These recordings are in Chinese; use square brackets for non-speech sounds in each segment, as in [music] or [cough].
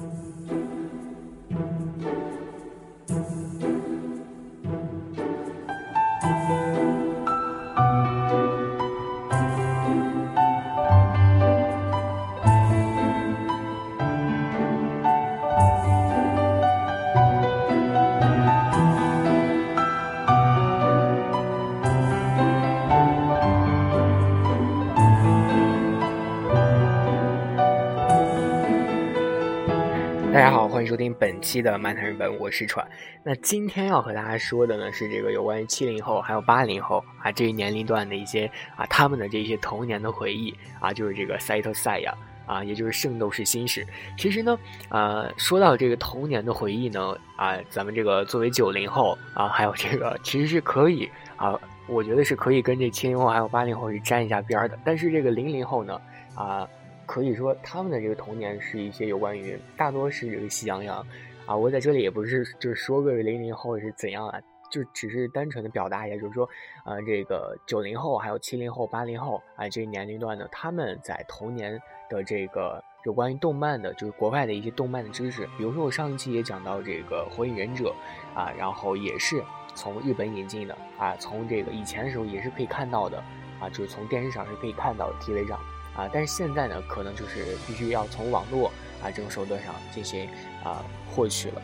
大听本期的漫谈日本，我是川。那今天要和大家说的呢，是这个有关于七零后还有八零后啊这一年龄段的一些啊他们的这些童年的回忆啊，就是这个赛特赛亚啊，也就是圣斗士星矢。其实呢，呃，说到这个童年的回忆呢，啊，咱们这个作为九零后啊，还有这个其实是可以啊，我觉得是可以跟这七零后还有八零后是沾一下边的。但是这个零零后呢，啊。可以说他们的这个童年是一些有关于大多是这个喜羊羊，啊，我在这里也不是就是说个零零后是怎样啊，就只是单纯的表达一下，就是说，呃，这个九零后还有七零后、八零后啊这个年龄段呢，他们在童年的这个有关于动漫的，就是国外的一些动漫的知识，比如说我上一期也讲到这个火影忍者啊，然后也是从日本引进的啊，从这个以前的时候也是可以看到的啊，就是从电视上是可以看到的 TV 上。啊，但是现在呢，可能就是必须要从网络啊这种手段上进行啊获取了，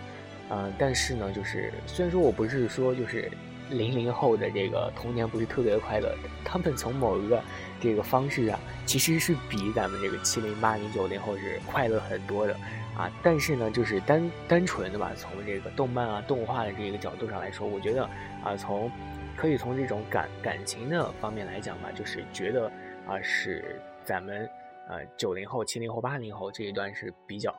嗯，但是呢，就是虽然说我不是说就是零零后的这个童年不是特别的快乐，他们从某一个这个方式啊，其实是比咱们这个七零八零九零后是快乐很多的啊，但是呢，就是单单纯的吧，从这个动漫啊动画的这个角度上来说，我觉得啊，从可以从这种感感情的方面来讲吧，就是觉得啊是。咱们呃九零后、七零后、八零后这一段是比较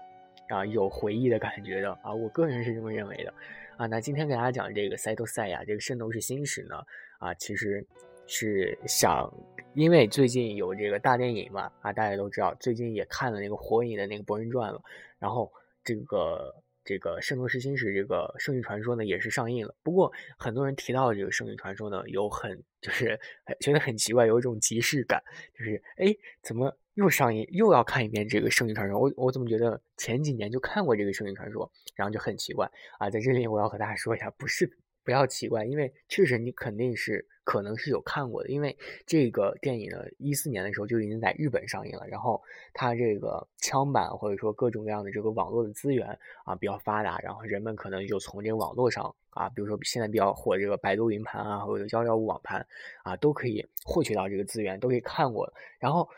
啊有回忆的感觉的啊，我个人是这么认为的啊。那今天给大家讲这个赛斗赛亚这个圣斗士星矢呢啊，其实是想因为最近有这个大电影嘛啊，大家都知道最近也看了那个火影的那个博人传了，然后这个。这个《圣斗士星矢》这个《圣域传说》呢，也是上映了。不过，很多人提到这个《圣域传说》呢，有很就是觉得很奇怪，有一种即视感，就是哎，怎么又上映，又要看一遍这个《圣域传说》？我我怎么觉得前几年就看过这个《圣域传说》，然后就很奇怪啊！在这里，我要和大家说一下，不是不要奇怪，因为确实你肯定是。可能是有看过的，因为这个电影呢，一四年的时候就已经在日本上映了。然后它这个枪版或者说各种各样的这个网络的资源啊比较发达，然后人们可能就从这个网络上啊，比如说现在比较火这个百度云盘啊，或者幺幺五网盘啊，都可以获取到这个资源，都可以看过。然后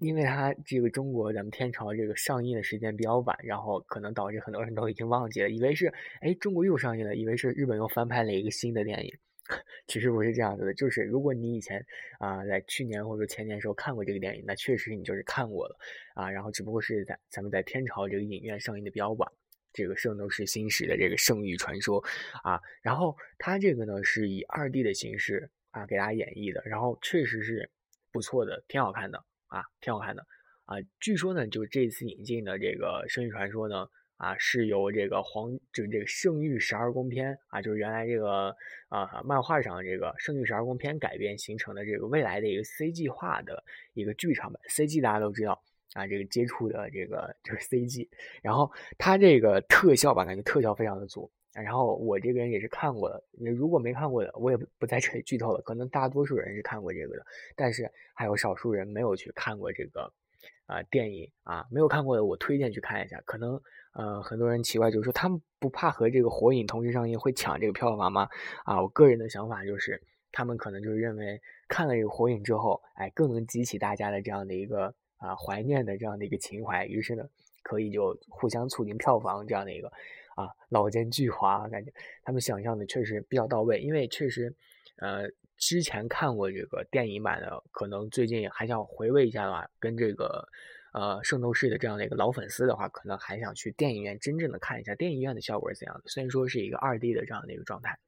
因为它这个中国咱们天朝这个上映的时间比较晚，然后可能导致很多人都已经忘记了，以为是哎中国又上映了，以为是日本又翻拍了一个新的电影。[laughs] 其实不是这样子的，就是如果你以前啊在去年或者前年时候看过这个电影，那确实你就是看过了啊，然后只不过是在咱们在天朝这个影院上映的比较晚，这个《圣斗士星矢》的这个圣域传说啊，然后它这个呢是以二 D 的形式啊给大家演绎的，然后确实是不错的，挺好看的啊，挺好看的啊，据说呢就这次引进的这个《圣域传说》呢。啊，是由这个黄，就是这个《圣域十二宫篇》啊，就是原来这个啊漫画上这个《圣域十二宫篇》改编形成的这个未来的一个 CG 化的一个剧场版。CG 大家都知道啊，这个接触的这个就是 CG，然后它这个特效吧，感觉特效非常的足。然后我这个人也是看过的，你如果没看过的，我也不在这里剧透了。可能大多数人是看过这个的，但是还有少数人没有去看过这个啊电影啊，没有看过的，我推荐去看一下，可能。呃，很多人奇怪，就是说他们不怕和这个火影同时上映会抢这个票房吗？啊，我个人的想法就是，他们可能就是认为看了这个火影之后，哎，更能激起大家的这样的一个啊怀念的这样的一个情怀，于是呢，可以就互相促进票房这样的一个啊老奸巨猾，感觉他们想象的确实比较到位，因为确实，呃，之前看过这个电影版的，可能最近还想回味一下的话，跟这个。呃，圣斗士的这样的一个老粉丝的话，可能还想去电影院真正的看一下电影院的效果是怎样的。虽然说是一个二 D 的这样的一个状态，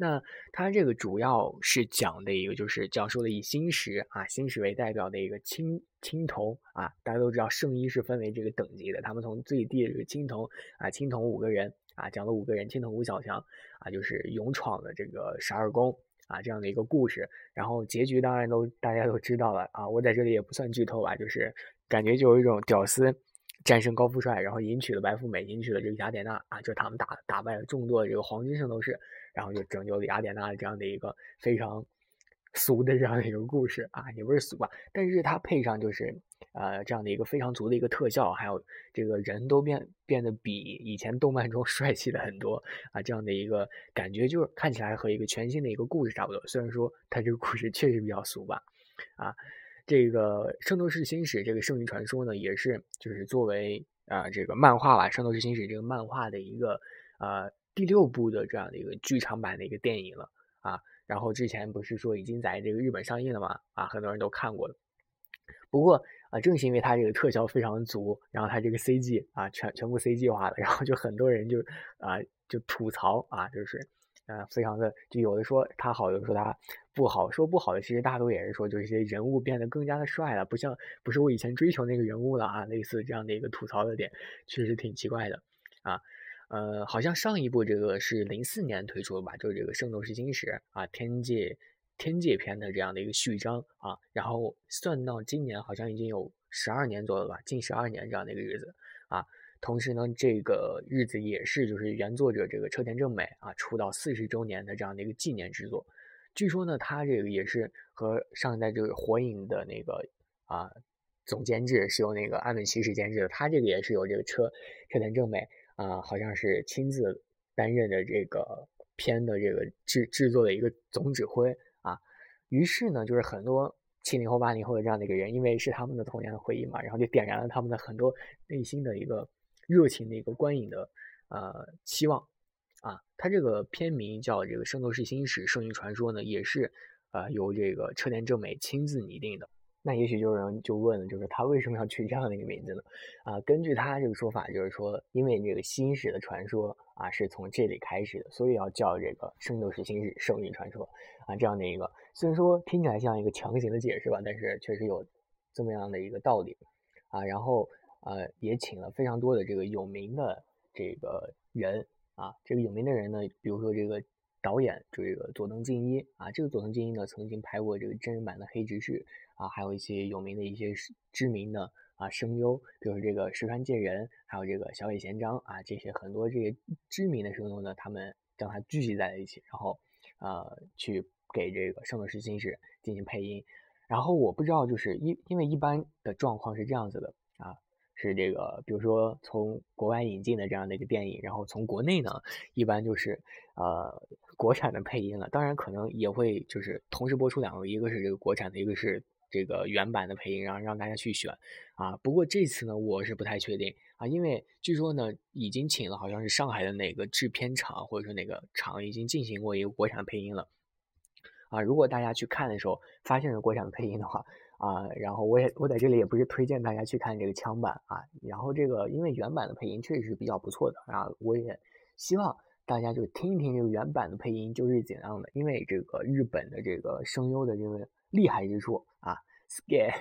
那它这个主要是讲的一个就是讲述了以星矢啊星矢为代表的一个青青铜啊，大家都知道圣衣是分为这个等级的，他们从最低的这个青铜啊青铜五个人啊讲了五个人青铜五小强啊，就是勇闯了这个十二宫。啊，这样的一个故事，然后结局当然都大家都知道了啊，我在这里也不算剧透吧，就是感觉就有一种屌丝战胜高富帅，然后迎娶了白富美，迎娶了这个雅典娜啊，就他们打打败了众多的这个黄金圣斗士，然后就拯救了雅典娜的这样的一个非常俗的这样的一个故事啊，也不是俗吧，但是它配上就是呃这样的一个非常足的一个特效，还有这个人都变变得比以前动漫中 [laughs] 帅气的很多啊，这样的一个感觉就是看起来和一个全新的一个故事差不多，虽然说它这个故事确实比较俗吧，啊。这个《圣斗士星矢》这个圣域传说呢，也是就是作为啊这个漫画吧，《圣斗士星矢》这个漫画的一个呃第六部的这样的一个剧场版的一个电影了啊。然后之前不是说已经在这个日本上映了嘛？啊，很多人都看过了。不过啊，正是因为它这个特效非常足，然后它这个 CG 啊全全部 CG 化了，然后就很多人就啊就吐槽啊，就是。呃，非常的，就有的说他好，有的说他不好。说不好的，其实大多也是说，就是些人物变得更加的帅了，不像不是我以前追求那个人物了啊，类似这样的一个吐槽的点，确实挺奇怪的啊。呃，好像上一部这个是零四年推出的吧，就是这个《圣斗士星矢》啊，天界天界篇的这样的一个序章啊，然后算到今年好像已经有十二年左右吧，近十二年这样的一个日子啊。同时呢，这个日子也是就是原作者这个车田正美啊出道四十周年的这样的一个纪念之作。据说呢，他这个也是和上一代就是火影的那个啊总监制是由那个安本骑士监制的，他这个也是由这个车车田正美啊好像是亲自担任的这个片的这个制制作的一个总指挥啊。于是呢，就是很多七零后八零后的这样的一个人，因为是他们的童年的回忆嘛，然后就点燃了他们的很多内心的一个。热情的一个观影的呃期望啊，他这个片名叫这个《圣斗士星矢：圣域传说》呢，也是呃由这个车田正美亲自拟定的。那也许就有人就问了，就是他为什么要取这样的一个名字呢？啊，根据他这个说法，就是说因为这个星矢的传说啊是从这里开始的，所以要叫这个《圣斗士星矢：圣域传说》啊这样的一个。虽然说听起来像一个强行的解释吧，但是确实有这么样的一个道理啊。然后。呃，也请了非常多的这个有名的这个人啊，这个有名的人呢，比如说这个导演，就这个佐藤敬一啊，这个佐藤敬一呢，曾经拍过这个真人版的《黑执事》啊，还有一些有名的一些知名的啊声优，比如这个石川介人，还有这个小野贤章啊，这些很多这些知名的声优呢，他们将他聚集在了一起，然后呃，去给这个《圣斗士星矢》进行配音。然后我不知道，就是因因为一般的状况是这样子的啊。是这个，比如说从国外引进的这样的一个电影，然后从国内呢，一般就是呃国产的配音了。当然可能也会就是同时播出两个，一个是这个国产的，一个是这个原版的配音，然后让大家去选啊。不过这次呢，我是不太确定啊，因为据说呢已经请了好像是上海的哪个制片厂或者说哪个厂已经进行过一个国产配音了啊。如果大家去看的时候发现了国产配音的话。啊，然后我也我在这里也不是推荐大家去看这个枪版啊，然后这个因为原版的配音确实是比较不错的啊，我也希望大家就听一听这个原版的配音就是怎样的，因为这个日本的这个声优的这个厉害之处啊，scare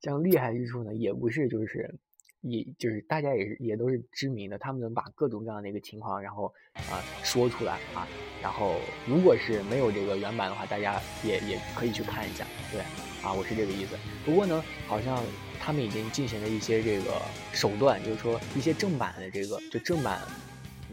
这样厉害之处呢，也不是就是也就是大家也是也都是知名的，他们能把各种各样的一个情况然后啊说出来啊，然后如果是没有这个原版的话，大家也也可以去看一下，对。啊，我是这个意思。不过呢，好像他们已经进行了一些这个手段，就是说一些正版的这个，就正版，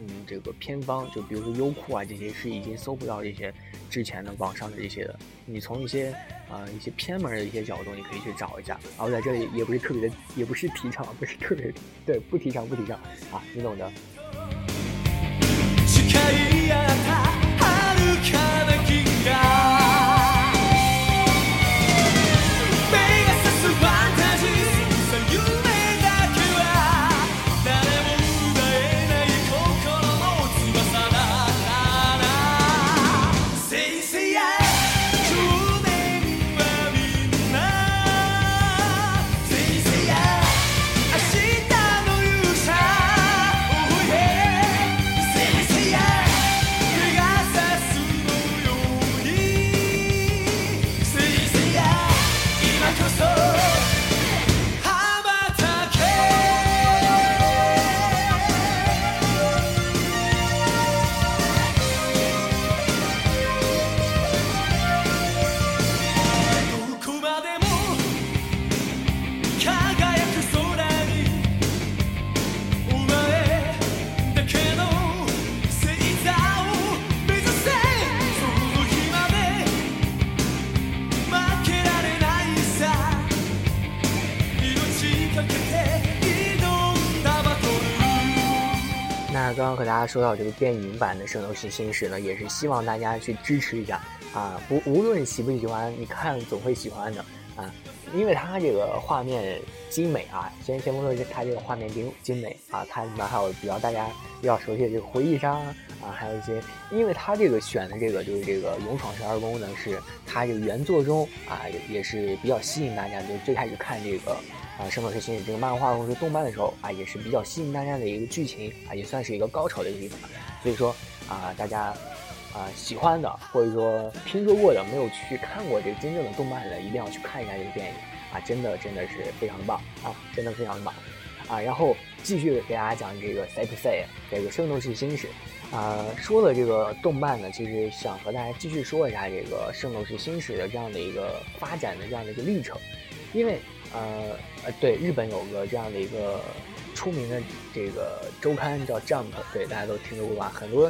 嗯，这个偏方，就比如说优酷啊这些是已经搜不到这些之前的网上的这些的。你从一些啊一些偏门的一些角度，你可以去找一下。然后在这里也不是特别的，也不是提倡，不是特别对，不提倡，不提倡啊，你懂的。那刚刚和大家说到这个电影版的圣斗士星矢呢也是希望大家去支持一下。啊不无论喜不喜欢你看总会喜欢的。啊，因为它这个画面精美啊，先先不说它这个画面精精美啊，它里面还有比较大家比较熟悉的这个回忆杀啊，还有一些，因为它这个选的这个就是这个勇闯十二宫呢，是它这个原作中啊也是比较吸引大家，就是最开始看这个。啊，《圣斗士星矢》这个漫画或者动漫的时候啊，也是比较吸引大家的一个剧情啊，也算是一个高潮的一个地方。所以说啊，大家啊喜欢的或者说听说过的没有去看过这个真正的动漫的，一定要去看一下这个电影啊，真的真的是非常的棒啊，真的非常的棒啊。然后继续给大家讲这个《Say to Say》这个《圣斗士星矢》啊，说了这个动漫呢，其实想和大家继续说一下这个《圣斗士星矢》的这样的一个发展的这样的一个历程，因为。呃呃，对，日本有个这样的一个出名的这个周刊叫 Jump，对，大家都听说过吧？很多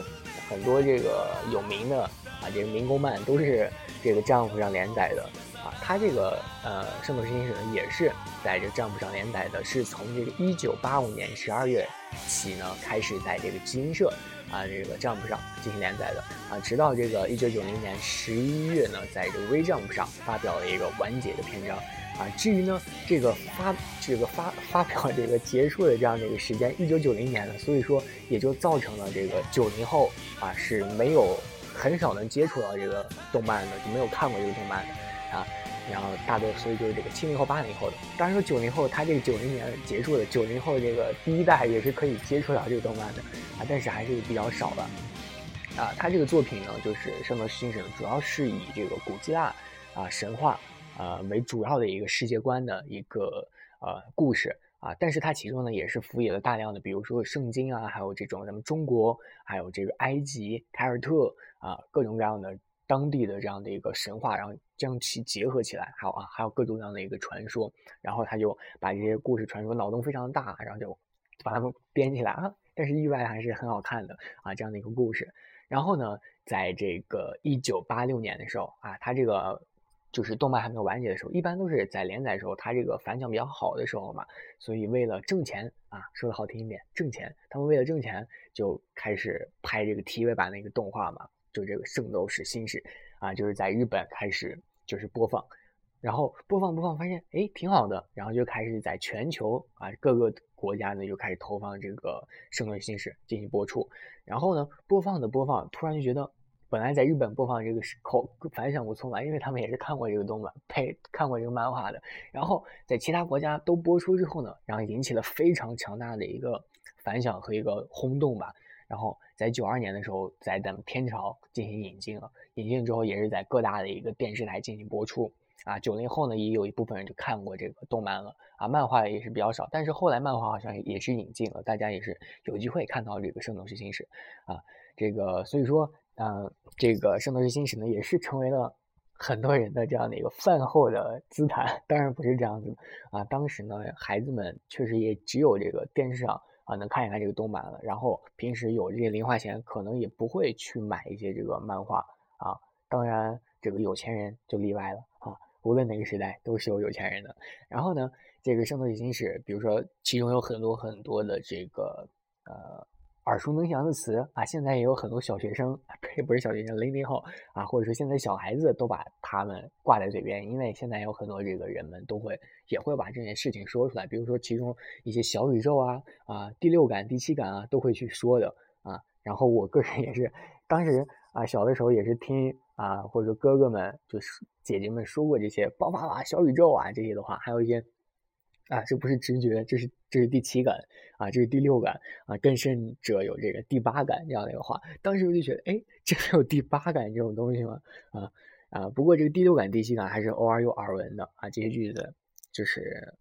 很多这个有名的啊，这个民工漫都是这个 Jump 上连载的啊。它这个呃《圣斗士星矢》呢，也是在这 Jump 上连载的，是从这个1985年12月起呢，开始在这个集英社啊这个 Jump 上进行连载的啊，直到这个1990年11月呢，在这个微 Jump 上发表了一个完结的篇章。啊，至于呢，这个发这个发发表这个结束的这样的一个时间，一九九零年了，所以说也就造成了这个九零后啊是没有很少能接触到这个动漫的，就没有看过这个动漫的啊。然后大多所以就是这个七零后、八零后的，当然说九零后他这个九零年结束的，九零后这个第一代也是可以接触到这个动漫的啊，但是还是比较少的啊。他这个作品呢，就是《圣斗士星矢》，主要是以这个古希腊啊神话。呃，为主要的一个世界观的一个呃故事啊，但是它其中呢也是辅以了大量的，比如说圣经啊，还有这种咱们中国，还有这个埃及凯尔特啊，各种各样的当地的这样的一个神话，然后将其结合起来，还有啊，还有各种各样的一个传说，然后他就把这些故事传说脑洞非常大，然后就把它们编起来啊，但是意外还是很好看的啊，这样的一个故事。然后呢，在这个一九八六年的时候啊，他这个。就是动漫还没有完结的时候，一般都是在连载的时候，它这个反响比较好的时候嘛，所以为了挣钱啊，说的好听一点，挣钱，他们为了挣钱就开始拍这个 TV 版的一个动画嘛，就这个《圣斗士星矢》啊，就是在日本开始就是播放，然后播放播放发现哎挺好的，然后就开始在全球啊各个国家呢就开始投放这个《圣斗士星矢》进行播出，然后呢播放的播放，突然就觉得。本来在日本播放这个时候反响不错嘛，因为他们也是看过这个动漫，配看过这个漫画的。然后在其他国家都播出之后呢，然后引起了非常强大的一个反响和一个轰动吧。然后在九二年的时候，在咱们天朝进行引进了，引进之后也是在各大的一个电视台进行播出。啊，九零后呢也有一部分人就看过这个动漫了啊，漫画也是比较少，但是后来漫画好像也是引进了，大家也是有机会看到这个《圣斗士星矢》啊，这个所以说。嗯，这个《圣斗士星矢》呢，也是成为了很多人的这样的一个饭后的姿谈。当然不是这样子啊，当时呢，孩子们确实也只有这个电视上啊能看一看这个动漫了。然后平时有这些零花钱，可能也不会去买一些这个漫画啊。当然，这个有钱人就例外了啊。无论哪个时代，都是有有钱人的。然后呢，这个《圣斗士星矢》，比如说其中有很多很多的这个呃。耳熟能详的词啊，现在也有很多小学生，[laughs] 呸，不是小学生，零零后啊，或者说现在小孩子都把他们挂在嘴边，因为现在有很多这个人们都会也会把这件事情说出来，比如说其中一些小宇宙啊啊，第六感、第七感啊，都会去说的啊。然后我个人也是，当时啊小的时候也是听啊，或者哥哥们就是姐姐们说过这些爆发吧、小宇宙啊这些的话，还有一些。啊，这不是直觉，这是这是第七感啊，这是第六感啊，更甚者有这个第八感这样的一个话。当时我就觉得，哎，真的有第八感这种东西吗？啊啊，不过这个第六感、第七感还是偶尔有耳闻的啊。这些句子就是，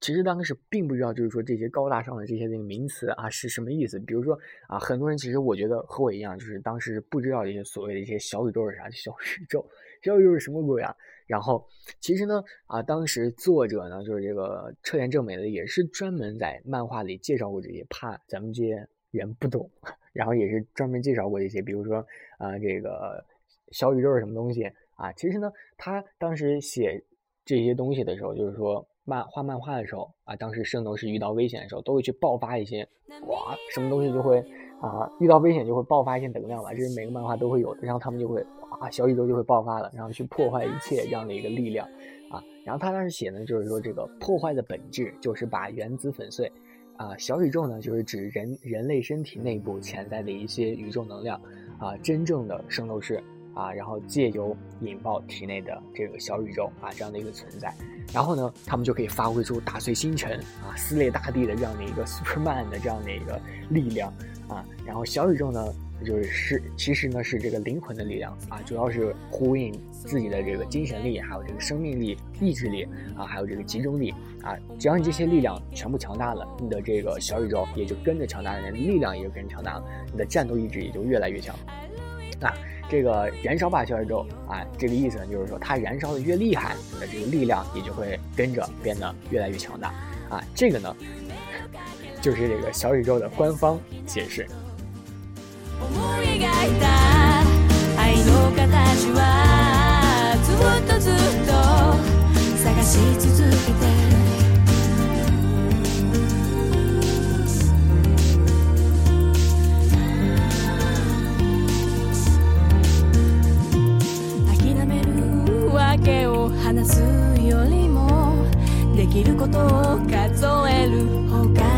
其实当时并不知道，就是说这些高大上的这些那个名词啊是什么意思。比如说啊，很多人其实我觉得和我一样，就是当时不知道这些所谓的一些小宇宙是啥，小宇宙，小宇宙是什么鬼啊？然后，其实呢，啊，当时作者呢，就是这个车田正美的，也是专门在漫画里介绍过这些，怕咱们这些人不懂，[laughs] 然后也是专门介绍过一些，比如说啊，这个小宇宙是什么东西啊？其实呢，他当时写这些东西的时候，就是说漫画漫画的时候啊，当时圣斗士遇到危险的时候，都会去爆发一些，哇，什么东西就会啊，遇到危险就会爆发一些能量嘛，这是每个漫画都会有的。然后他们就会啊，小宇宙就会爆发了，然后去破坏一切这样的一个力量啊。然后他当时写呢，就是说这个破坏的本质就是把原子粉碎啊。小宇宙呢，就是指人人类身体内部潜在的一些宇宙能量啊，真正的圣斗士。啊，然后借由引爆体内的这个小宇宙啊，这样的一个存在，然后呢，他们就可以发挥出打碎星辰啊、撕裂大地的这样的一个 Superman 的这样的一个力量啊。然后小宇宙呢，就是是其实呢是这个灵魂的力量啊，主要是呼应自己的这个精神力，还有这个生命力、意志力啊，还有这个集中力啊。只要你这些力量全部强大了，你的这个小宇宙也就跟着强大了，力量也就跟着强大了，你的战斗意志也就越来越强啊。这个燃烧吧小宇宙啊，这个意思呢，就是说它燃烧的越厉害，你的这个力量也就会跟着变得越来越强大啊。这个呢，就是这个小宇宙的官方解释。けを話すよりもできることを数える方が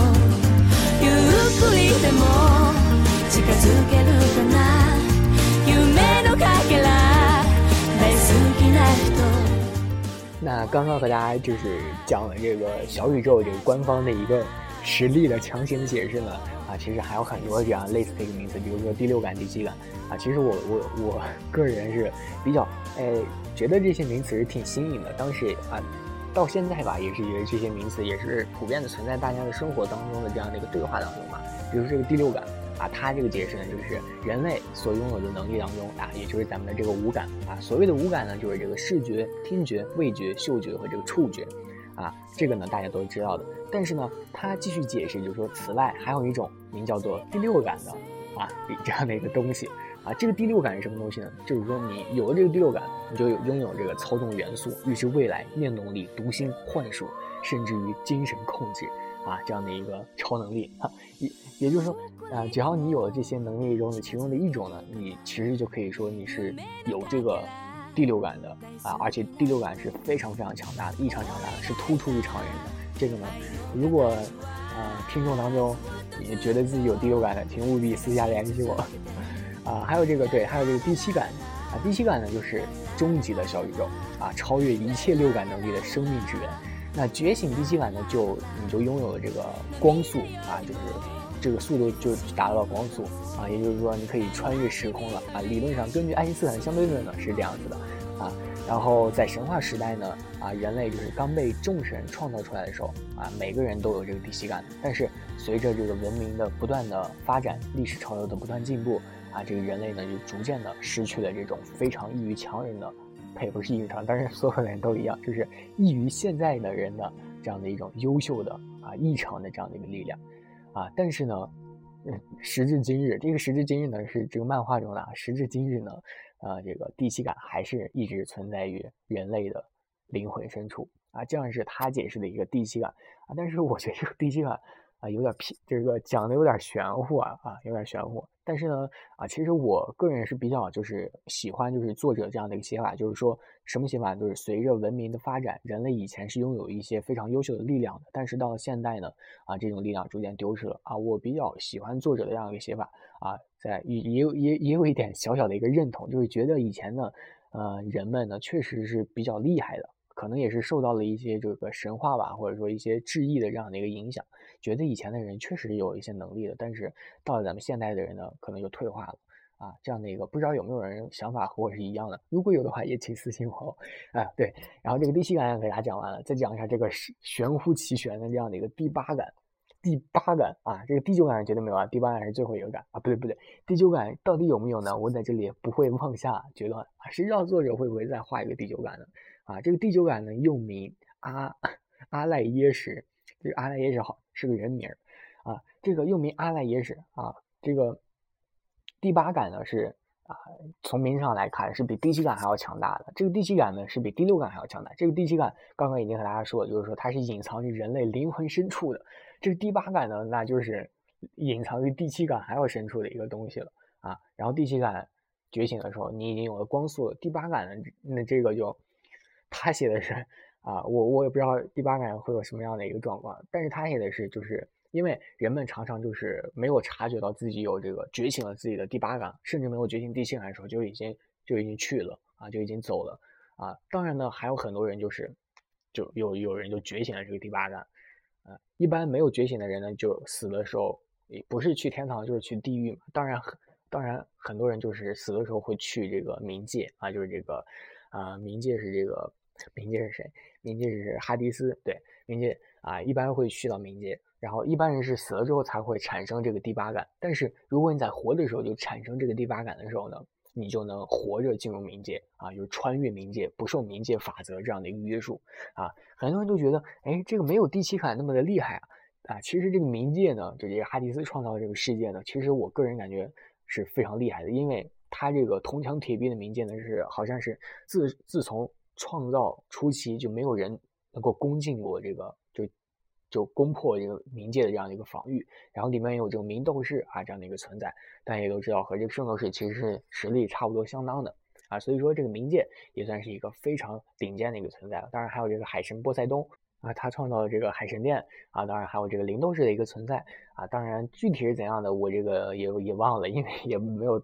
那刚刚和大家就是讲了这个小宇宙这个官方的一个实力的强行解释呢，啊，其实还有很多这样类似的一个名词，比如说第六感、第七感，啊，其实我我我个人是比较，哎，觉得这些名词是挺新颖的。当时啊，到现在吧，也是觉得这些名词也是普遍的存在大家的生活当中的这样的一个对话当中嘛。比如这个第六感。啊，它这个解释呢，就是人类所拥有的能力当中啊，也就是咱们的这个五感啊。所谓的五感呢，就是这个视觉、听觉、味觉、嗅觉和这个触觉，啊，这个呢大家都知道的。但是呢，它继续解释，就是说，此外还有一种名叫做第六感的啊，[laughs] 这样的一个东西啊。这个第六感是什么东西呢？就是说，你有了这个第六感，你就有拥有这个操纵元素、预知未来、念动力、读心、幻术，甚至于精神控制。啊，这样的一个超能力，哈，也就是说，啊，只要你有了这些能力中的其中的一种呢，你其实就可以说你是有这个第六感的啊，而且第六感是非常非常强大的，异常强大的，是突出于常人的。这个呢，如果啊听众当中也觉得自己有第六感的，请务必私下联系我。啊，还有这个对，还有这个第七感啊，第七感呢就是终极的小宇宙啊，超越一切六感能力的生命之源。那觉醒第七感呢，就你就拥有了这个光速啊，就是这个速度就达到了光速啊，也就是说你可以穿越时空了啊。理论上，根据爱因斯坦相对论呢是这样子的啊。然后在神话时代呢啊，人类就是刚被众神创造出来的时候啊，每个人都有这个第七感。但是随着这个文明的不断的发展，历史潮流的不断进步啊，这个人类呢就逐渐的失去了这种非常异于常人的。配不是异于常，但是所有人都一样，就是异于现在的人的这样的一种优秀的啊异常的这样的一个力量，啊，但是呢，嗯，时至今日，这个时至今日呢是这个漫画中的，时至今日呢，啊，这个第七感还是一直存在于人类的灵魂深处啊，这样是他解释的一个第七感啊，但是我觉得这个第七感。啊，有点偏，这个讲的有点玄乎啊，啊，有点玄乎。但是呢，啊，其实我个人是比较就是喜欢就是作者这样的一个写法，就是说什么写法，就是随着文明的发展，人类以前是拥有一些非常优秀的力量的，但是到了现代呢，啊，这种力量逐渐丢失了啊。我比较喜欢作者的这样一个写法啊，在也也也也有一点小小的一个认同，就是觉得以前呢，呃，人们呢确实是比较厉害的。可能也是受到了一些这个神话吧，或者说一些质疑的这样的一个影响，觉得以前的人确实有一些能力的，但是到了咱们现代的人呢，可能就退化了啊。这样的一个不知道有没有人想法和我是一样的，如果有的话也请私信我。啊，对，然后这个第七感给大家讲完了，再讲一下这个玄乎其玄的这样的一个第八感第八感啊，这个第九感是绝对没有啊，第八感是最后一个感啊，不对不对，第九感到底有没有呢？我在这里不会妄下决断啊，谁知道作者会不会再画一个第九感呢？啊，这个第九感呢又名阿阿赖耶识，这个阿赖耶识好是个人名啊，这个又名阿赖耶识啊，这个第八感呢是。啊，从名上来看是比第七感还要强大的。这个第七感呢是比第六感还要强大。这个第七感刚刚已经和大家说了，就是说它是隐藏于人类灵魂深处的。这个第八感呢，那就是隐藏于第七感还要深处的一个东西了啊。然后第七感觉醒的时候，你已经有了光速了。第八感呢，那这个就他写的是啊，我我也不知道第八感会有什么样的一个状况，但是他写的是就是。因为人们常常就是没有察觉到自己有这个觉醒了自己的第八感，甚至没有觉醒第七感的时候就已经就已经去了啊，就已经走了啊。当然呢，还有很多人就是就有有人就觉醒了这个第八感啊。一般没有觉醒的人呢，就死的时候也不是去天堂就是去地狱嘛。当然，当然很多人就是死的时候会去这个冥界啊，就是这个啊，冥界是这个冥界是谁？冥界是哈迪斯，对，冥界啊，一般会去到冥界。然后一般人是死了之后才会产生这个第八感，但是如果你在活的时候就产生这个第八感的时候呢，你就能活着进入冥界啊，就是穿越冥界，不受冥界法则这样的一个约束啊。很多人都觉得，哎，这个没有第七感那么的厉害啊啊！其实这个冥界呢，就这个哈迪斯创造的这个世界呢，其实我个人感觉是非常厉害的，因为他这个铜墙铁壁的冥界呢，是好像是自自从创造初期就没有人能够攻进过这个就。就攻破这个冥界的这样的一个防御，然后里面有这种冥斗士啊这样的一个存在，大家也都知道和这个圣斗士其实是实力差不多相当的啊，所以说这个冥界也算是一个非常顶尖的一个存在了。当然还有这个海神波塞冬啊，他创造了这个海神殿啊，当然还有这个灵斗士的一个存在啊，当然具体是怎样的我这个也也忘了，因为也没有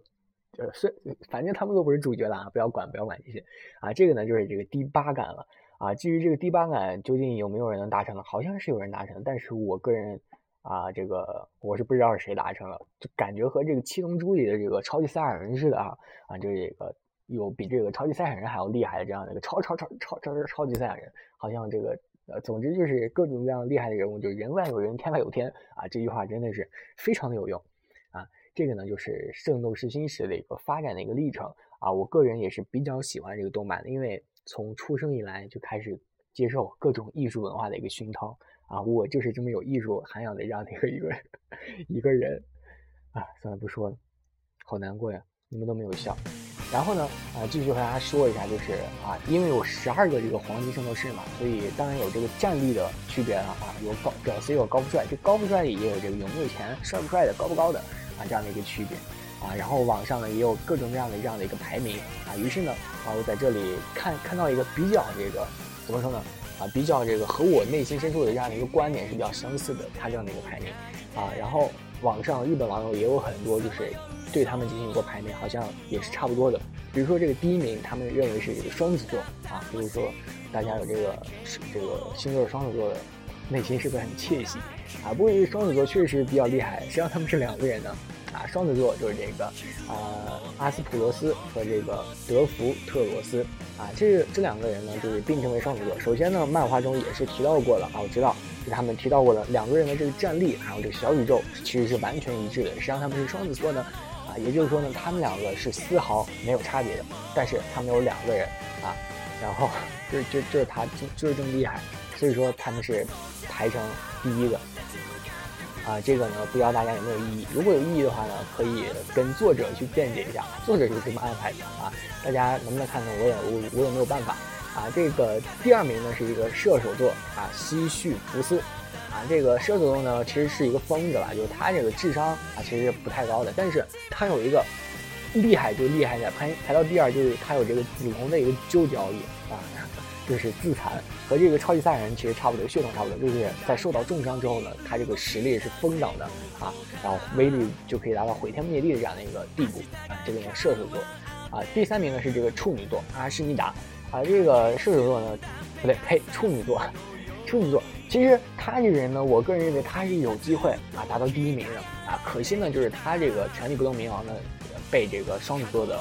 呃是反正他们都不是主角了啊，不要管不要管这些啊，这个呢就是这个第八感了。啊，至于这个第八感究竟有没有人能达成呢？好像是有人达成，但是我个人啊，这个我是不知道是谁达成了，就感觉和这个七龙珠里的这个超级赛亚人似的啊啊，就是这个有比这个超级赛亚人还要厉害的这样的一个超超超超超超级赛亚人，好像这个呃，总之就是各种各样厉害的人物，就是人外有人，天外有天啊，这句话真的是非常的有用。这个呢就是圣斗士星矢的一个发展的一个历程啊，我个人也是比较喜欢这个动漫的，因为。从出生以来就开始接受各种艺术文化的一个熏陶啊，我就是这么有艺术涵养的这样的一个一个一个人啊，算了不说了，好难过呀，你们都没有笑。然后呢啊，继续和大家说一下，就是啊，因为有十二个这个黄金圣斗士嘛，所以当然有这个战力的区别了啊，有高屌丝有高富帅，这高富帅里也有这个有没有钱、帅不帅的、高不高的啊这样的一个区别。啊，然后网上呢也有各种各样的这样的一个排名啊，于是呢啊，我在这里看看到一个比较这个怎么说呢啊，比较这个和我内心深处的这样的一个观点是比较相似的，他这样的一个排名啊，然后网上日本网友也有很多就是对他们进行过排名，好像也是差不多的。比如说这个第一名，他们认为是这个双子座啊，就是说大家有这个这个星座双子座的内心是不是很窃喜啊？不过这双子座确实比较厉害，实际上他们是两个人呢。啊，双子座就是这个，呃，阿斯普罗斯和这个德福特罗斯啊，这这两个人呢，就是并称为双子座。首先呢，漫画中也是提到过了啊，我知道，是他们提到过的两个人的这个战力，还有这个小宇宙其实是完全一致的。实际上他们是双子座呢，啊，也就是说呢，他们两个是丝毫没有差别的。但是他们有两个人啊，然后就就就是他就就是这么厉害，所以说他们是排成第一个。啊，这个呢，不知道大家有没有异议？如果有异议的话呢，可以跟作者去辩解一下，作者是这么安排的啊。大家能不能看懂？我也我我也没有办法啊。这个第二名呢是一个射手座啊，西绪福斯啊。这个射手座呢其实是一个疯子吧，就是他这个智商啊其实不太高的，但是他有一个厉害就厉害在排排到第二，就是他有这个紫红的一个揪交易啊。就是自残，和这个超级赛亚人其实差不多，血统差不多。就是在受到重伤之后呢，他这个实力是疯涨的啊，然后威力就可以达到毁天灭地的这样的一个地步啊。这个呢，射手座啊，第三名呢是这个处女座阿什尼达啊。这个射手座呢，不对，呸，处女座，处女座。其实他这个人呢，我个人认为他是有机会啊达到第一名的啊。可惜呢，就是他这个权力不动冥王呢，被这个双子座的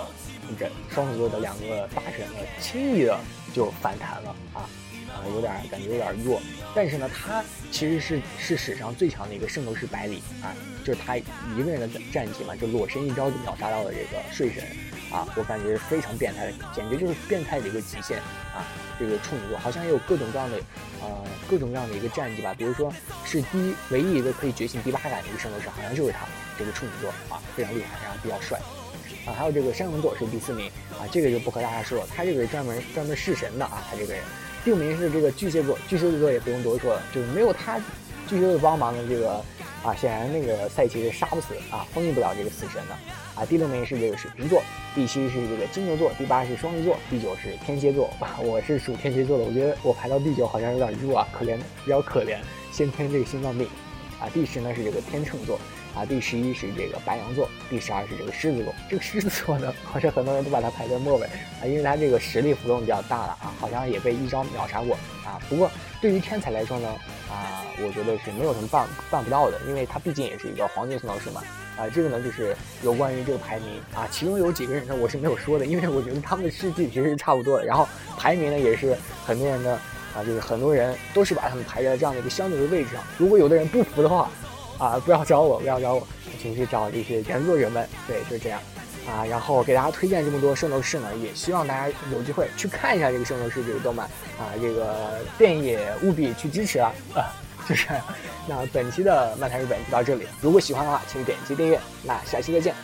这双子座的两个大神呢轻易的。就反弹了啊，啊，有点感觉有点弱。但是呢，他其实是是史上最强的一个圣斗士百里啊，就是他一个人的战绩嘛，就裸身一招就秒杀到了这个睡神啊，我感觉非常变态的，简直就是变态的一个极限啊！这个处女座好像也有各种各样的呃各种各样的一个战绩吧，比如说是第一唯一一个可以觉醒第八感的一个圣斗士，好像就是他这个处女座啊，非常厉害，然后比较帅。啊，还有这个山羊座是第四名啊，这个就不和大家说了，他这个是专门专门弑神的啊，他这个人。第五名是这个巨蟹座，巨蟹座也不用多说了，就是没有他巨蟹座帮忙的这个啊，显然那个赛奇是杀不死啊，封印不了这个死神的啊。第六名是这个水瓶座，第七是这个金牛座，第八是双鱼座，第九是天蝎座。我是属天蝎座的，我觉得我排到第九好像有点弱啊，可怜，比较可怜，先天这个心脏病啊。第十呢是这个天秤座。啊，第十一是这个白羊座，第十二是这个狮子座。这个狮子座呢，好像很多人都把它排在末尾啊，因为它这个实力浮动比较大了啊，好像也被一招秒杀过啊。不过对于天才来说呢，啊，我觉得是没有什么办办不到的，因为它毕竟也是一个黄金圣斗士嘛。啊，这个呢就是有关于这个排名啊，其中有几个人呢我是没有说的，因为我觉得他们的事迹其实是差不多的。然后排名呢也是很多人的啊，就是很多人都是把他们排在这样的一个相对的位置上。如果有的人不服的话，啊，不要找我，不要找我，请去找这些原作者们。对，就是这样。啊，然后给大家推荐这么多圣斗士呢，也希望大家有机会去看一下这个圣斗士这个动漫。啊，这个电影也务必去支持啊。啊，就是。那本期的漫谈日本就到这里，如果喜欢的话，请点击订阅。那下期再见。